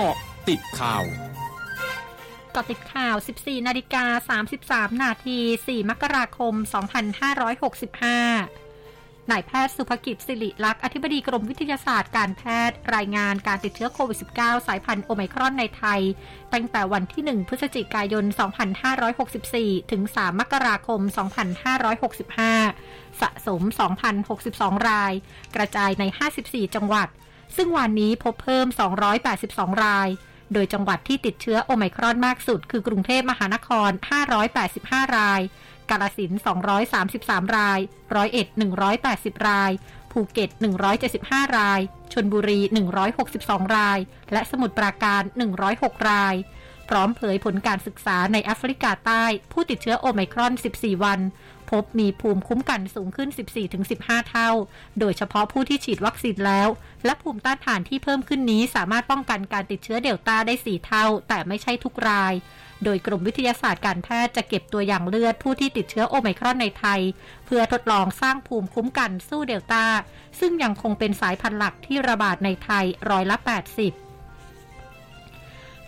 เกาะติดข่าวกาะติดข่าว 14 นาฬิกา 33 นาที 4 มกราคม 2565นายแพทย์สุภกิจสิริลักษ์อธิบดีกรมวิทยาศาสตร์การแพทย์ รายงานการติดเชื้อโควิด -19 สายพันธุ์โอไมครอนในไทย ตั้งแต่วันที่ 1 พฤศจิกายน 2564 ถึง 3 มกราคม 2565 สะสม 2,062 ราย กระจายใน 54 จังหวัด ซึ่งวันนี้พบเพิ่ม 282 ราย โดยจังหวัดที่ติดเชื้อโอไมครอนมากสุด คือกรุงเทพมหานคร 585 ราย กาลสิน233 ราย ร้อยเอ็ด 180 ราย ภูเก็ต 175 ราย ชนบุรี 162 ราย และสมุทรปราการ 106 ราย พร้อมเผยผลการศึกษาในแอฟริกาใต้ ผู้ติดเชื้อโอไมครอน 14 วัน พบมีภูมิคุ้มกันสูงขึ้น 14-15 เท่า โดยเฉพาะผู้ที่ฉีดวัคซีนแล้ว และภูมิต้านทานที่เพิ่มขึ้นนี้สามารถป้องกันการติดเชื้อเดลต้าได้ 4 เท่า แต่ไม่ใช่ทุกราย โดยกรมวิทยาศาสตร์การแพทย์จะเก็บตัวอย่างเลือดผู้ที่ติดเชื้อโอไมครอนในไทย เพื่อทดลองสร้างภูมิคุ้มกันสู้เดลต้าซึ่งยังคงเป็นสายพันธุ์หลักที่ระบาดในไทยร้อยละ 80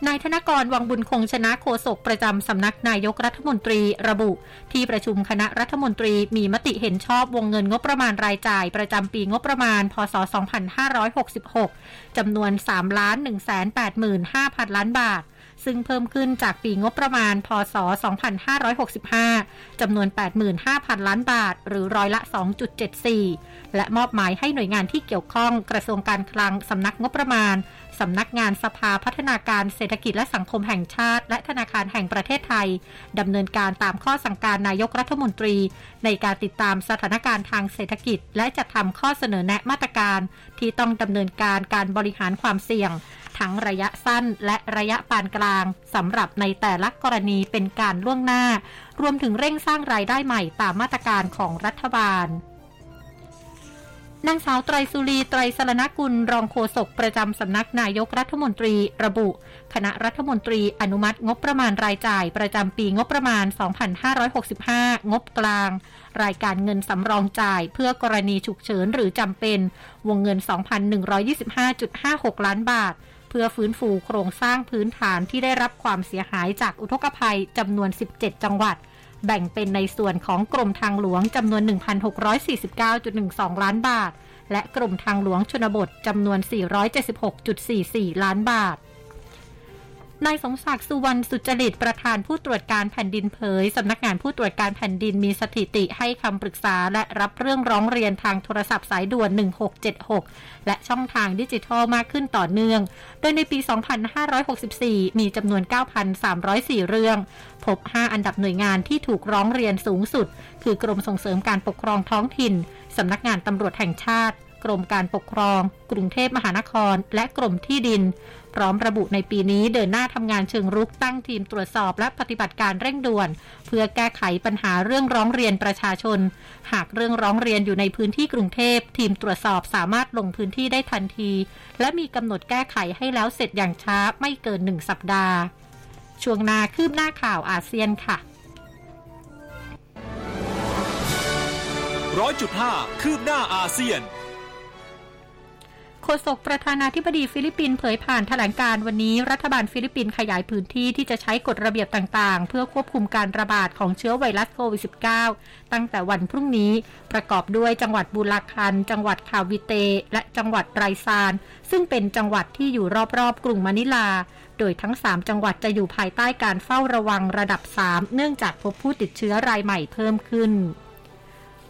นายธนกรวังบุญคงชนะโฆษกประจำสำนักนายกรัฐมนตรีระบุ ที่ประชุมคณะรัฐมนตรีมีมติเห็นชอบวงเงินงบประมาณรายจ่าย ประจำปีงบประมาณ พศ 2566 จำนวน3ล้าน185,000 ล้านบาท ซึ่งเพิ่มขึ้นจากปีงบประมาณ พศ 2565 จำนวน 85,000 ล้านบาท หรือร้อยละ 2.74 และมอบหมายให้หน่วยงานที่เกี่ยวข้องกระทรวงการคลัง สำนักงบประมาณ สำนักงานสภาพัฒนาการเศรษฐกิจและสังคมแห่งชาติ และธนาคารแห่งประเทศไทย ดำเนินการตามข้อสั่งการนายกรัฐมนตรี ในการติดตามสถานการณ์ทางเศรษฐกิจ และจัดทำข้อเสนอแนะมาตรการ ที่ต้องดำเนินการการบริหารความเสี่ยง ทั้งระยะสั้นและระยะปานกลางสำหรับในแต่ละกรณีเป็นการล่วงหน้า รวมถึงเร่งสร้างรายได้ใหม่ตามมาตรการของรัฐบาลนางสาวไตรสุรีไตรสรณกุลรองโฆษกประจำสำนักนายกรัฐมนตรีระบุ คณะรัฐมนตรีอนุมัติงบประมาณรายจ่ายประจำปีงบประมาณ 2565 งบกลาง รายการเงินสำรองจ่ายเพื่อกรณีฉุกเฉินหรือจำเป็น วงเงิน 2,125.56 ล้านบาท เพื่อฟื้นฟูโครงสร้างพื้นฐานที่ได้รับความเสียหายจากอุทกภัยจำนวน 17 จังหวัด แบ่งเป็นในส่วนของกรมทางหลวงจำนวน 1,649.12 ล้านบาท และกรมทางหลวงชนบทจำนวน 476.44 ล้านบาท นายสมศักดิ์สุวรรณสุจริตประธานผู้ตรวจการแผ่นดินเผยสำนักงานผู้ตรวจการแผ่นดินมีสถิติให้คำปรึกษาและรับเรื่องร้องเรียนทางโทรศัพท์สายด่วน 1676 และช่องทางดิจิทัลมากขึ้นต่อเนื่อง โดยในปี 2564 มีจำนวน 9,304 เรื่อง พบ 5 อันดับหน่วยงานที่ถูกร้องเรียนสูงสุด คือกรมส่งเสริมการปกครองท้องถิ่นสำนักงานตำรวจแห่งชาติ กรมการปกครอง กรุงเทพมหานคร และกรมที่ดิน พร้อมระบุในปีนี้เดินหน้าทำงานเชิงรุกตั้งทีมตรวจสอบและปฏิบัติการเร่งด่วน เพื่อแก้ไขปัญหาเรื่องร้องเรียนประชาชน หากเรื่องร้องเรียนอยู่ในพื้นที่กรุงเทพ ทีมตรวจสอบสามารถลงพื้นที่ได้ทันที และมีกำหนดแก้ไขให้แล้วเสร็จอย่างช้าไม่เกินหนึ่งสัปดาห์ ช่วงนาคืบหน้าข่าวอาเซียนค่ะร้อยจุดห้าคืบหน้าอาเซียน โฆษกประธานาธิบดีฟิลิปปินส์เผยผ่านแถลงการณ์วันนี้รัฐบาลฟิลิปปินส์ขยายพื้นที่ที่จะใช้กฎระเบียบต่างๆ เพื่อควบคุมการระบาดของเชื้อไวรัสโควิด -19 ตั้งแต่วันพรุ่งนี้ประกอบด้วยจังหวัดบูลากัน จังหวัดคาวิเต และจังหวัดรีซาล ซึ่งเป็นจังหวัดที่อยู่รอบๆ กรุงมะนิลา โดยทั้ง 3 จังหวัดจะอยู่ภายใต้การเฝ้าระวังระดับ 3 เนื่องจากพบผู้ติดเชื้อรายใหม่เพิ่มขึ้น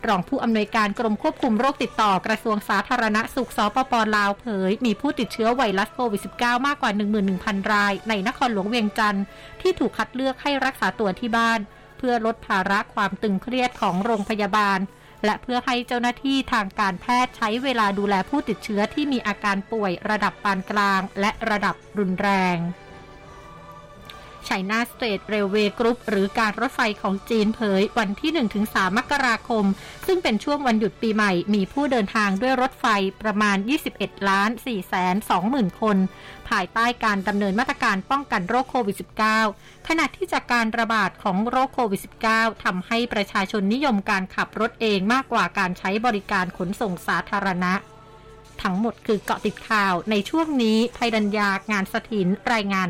รองผู้อำนวยการกรมควบคุมโรคติดต่อกระทรวงสาธารณสุขสปปลาวเผย มีผู้ติดเชื้อไวรัสโควิด -19 มากกว่า 11,000 ราย ในนครหลวงเวียงจันทร์ที่ถูกคัดเลือกให้รักษาตัวที่บ้าน เพื่อลดภาระความตึงเครียดของโรงพยาบาล และเพื่อให้เจ้าหน้าที่ทางการแพทย์ใช้เวลาดูแลผู้ติดเชื้อที่มีอาการป่วยระดับปานกลาง และระดับรุนแรง China State Railway Group หรือการรถไฟของจีนเผย วันที่ 1-3 มกราคม ซึ่งเป็นช่วงวันหยุดปีใหม่ มีผู้เดินทางด้วยรถไฟประมาณ 21 ล้าน4แสน20,000คน ภายใต้การดำเนินมาตรการป้องกันโรคโควิด -19 ขณะที่จากการระบาดของโรคโควิด -19 ทำให้ประชาชนนิยมการขับรถเองมากกว่าการใช้บริการขนส่งสาธารณะ ทั้งหมดคือเกาะติดข่าวในช่วงนี้ภัยดัญญางานสถินรายงาน